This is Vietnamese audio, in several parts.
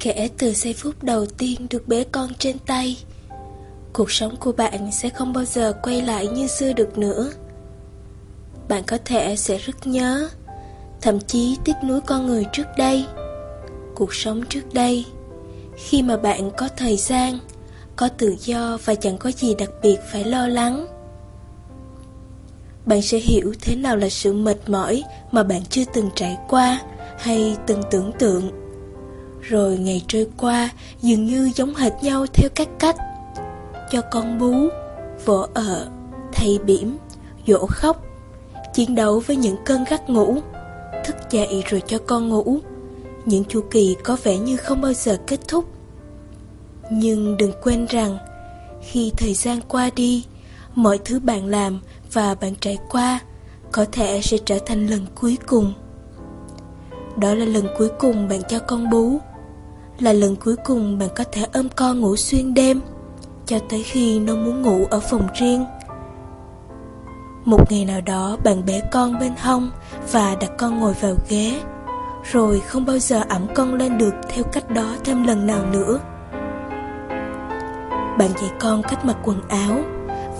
Kể từ giây phút đầu tiên được bế con trên tay. Cuộc sống của bạn sẽ không bao giờ quay lại như xưa được nữa. Bạn có thể sẽ rất nhớ, Thậm chí tiếc nuối con người trước đây. Cuộc sống trước đây, Khi mà bạn có thời gian, Có tự do và chẳng có gì đặc biệt phải lo lắng. Bạn sẽ hiểu thế nào là sự mệt mỏi Mà bạn chưa từng trải qua Hay từng tưởng tượng rồi ngày trôi qua dường như giống hệt nhau theo các cách. Cho con bú, vỗ ở, thay bỉm, dỗ khóc Chiến đấu với những cơn gắt ngủ. Thức dậy rồi cho con ngủ. Những chu kỳ có vẻ như không bao giờ kết thúc. Nhưng đừng quên rằng Khi thời gian qua đi Mọi thứ bạn làm và bạn trải qua Có thể sẽ trở thành lần cuối cùng. Đó là lần cuối cùng bạn cho con bú là lần cuối cùng bạn có thể ôm con ngủ xuyên đêm cho tới khi nó muốn ngủ ở phòng riêng. Một ngày nào đó bạn bế con bên hông và đặt con ngồi vào ghế, rồi không bao giờ ẵm con lên được theo cách đó thêm lần nào nữa. Bạn dạy con cách mặc quần áo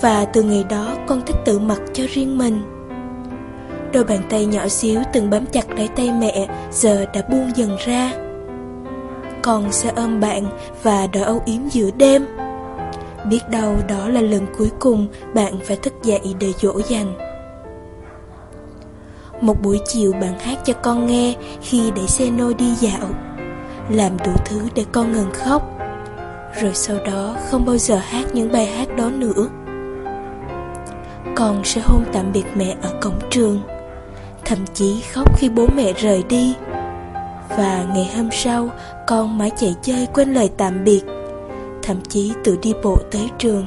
và từ ngày đó con thích tự mặc cho riêng mình. Đôi bàn tay nhỏ xíu từng bám chặt lấy tay mẹ giờ đã buông dần ra con sẽ ôm bạn và đỡ âu yếm giữa đêm. Biết đâu đó là lần cuối cùng bạn phải thức dậy để dỗ dành. Một buổi chiều bạn hát cho con nghe khi để xe nôi đi dạo. Làm đủ thứ để con ngừng khóc. Rồi sau đó không bao giờ hát những bài hát đó nữa. Con sẽ hôn tạm biệt mẹ ở cổng trường. Thậm chí khóc khi bố mẹ rời đi. Và ngày hôm sau, con mãi chạy chơi quên lời tạm biệt. Thậm chí tự đi bộ tới trường.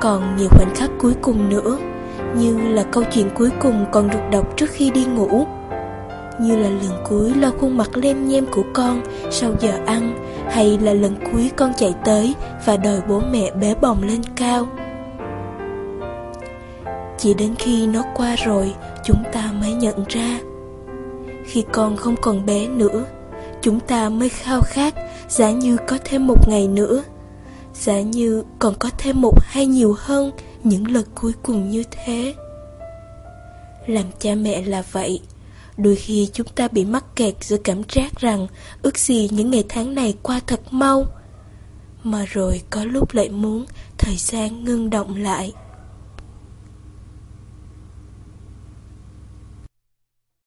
Còn nhiều khoảnh khắc cuối cùng nữa, Như là câu chuyện cuối cùng còn được đọc trước khi đi ngủ. Như là lần cuối lau khuôn mặt lem nhem của con sau giờ ăn, Hay là lần cuối con chạy tới và đòi bố mẹ bế bồng lên cao. Chỉ đến khi nó qua rồi, chúng ta mới nhận ra khi con không còn bé nữa. Chúng ta mới khao khát giả như có thêm một ngày nữa. Giả như còn có thêm một hay nhiều hơn những lần cuối cùng như thế. Làm cha mẹ là vậy. Đôi khi chúng ta bị mắc kẹt giữa cảm giác rằng ước gì những ngày tháng này qua thật mau. Mà rồi có lúc lại muốn thời gian ngưng động lại.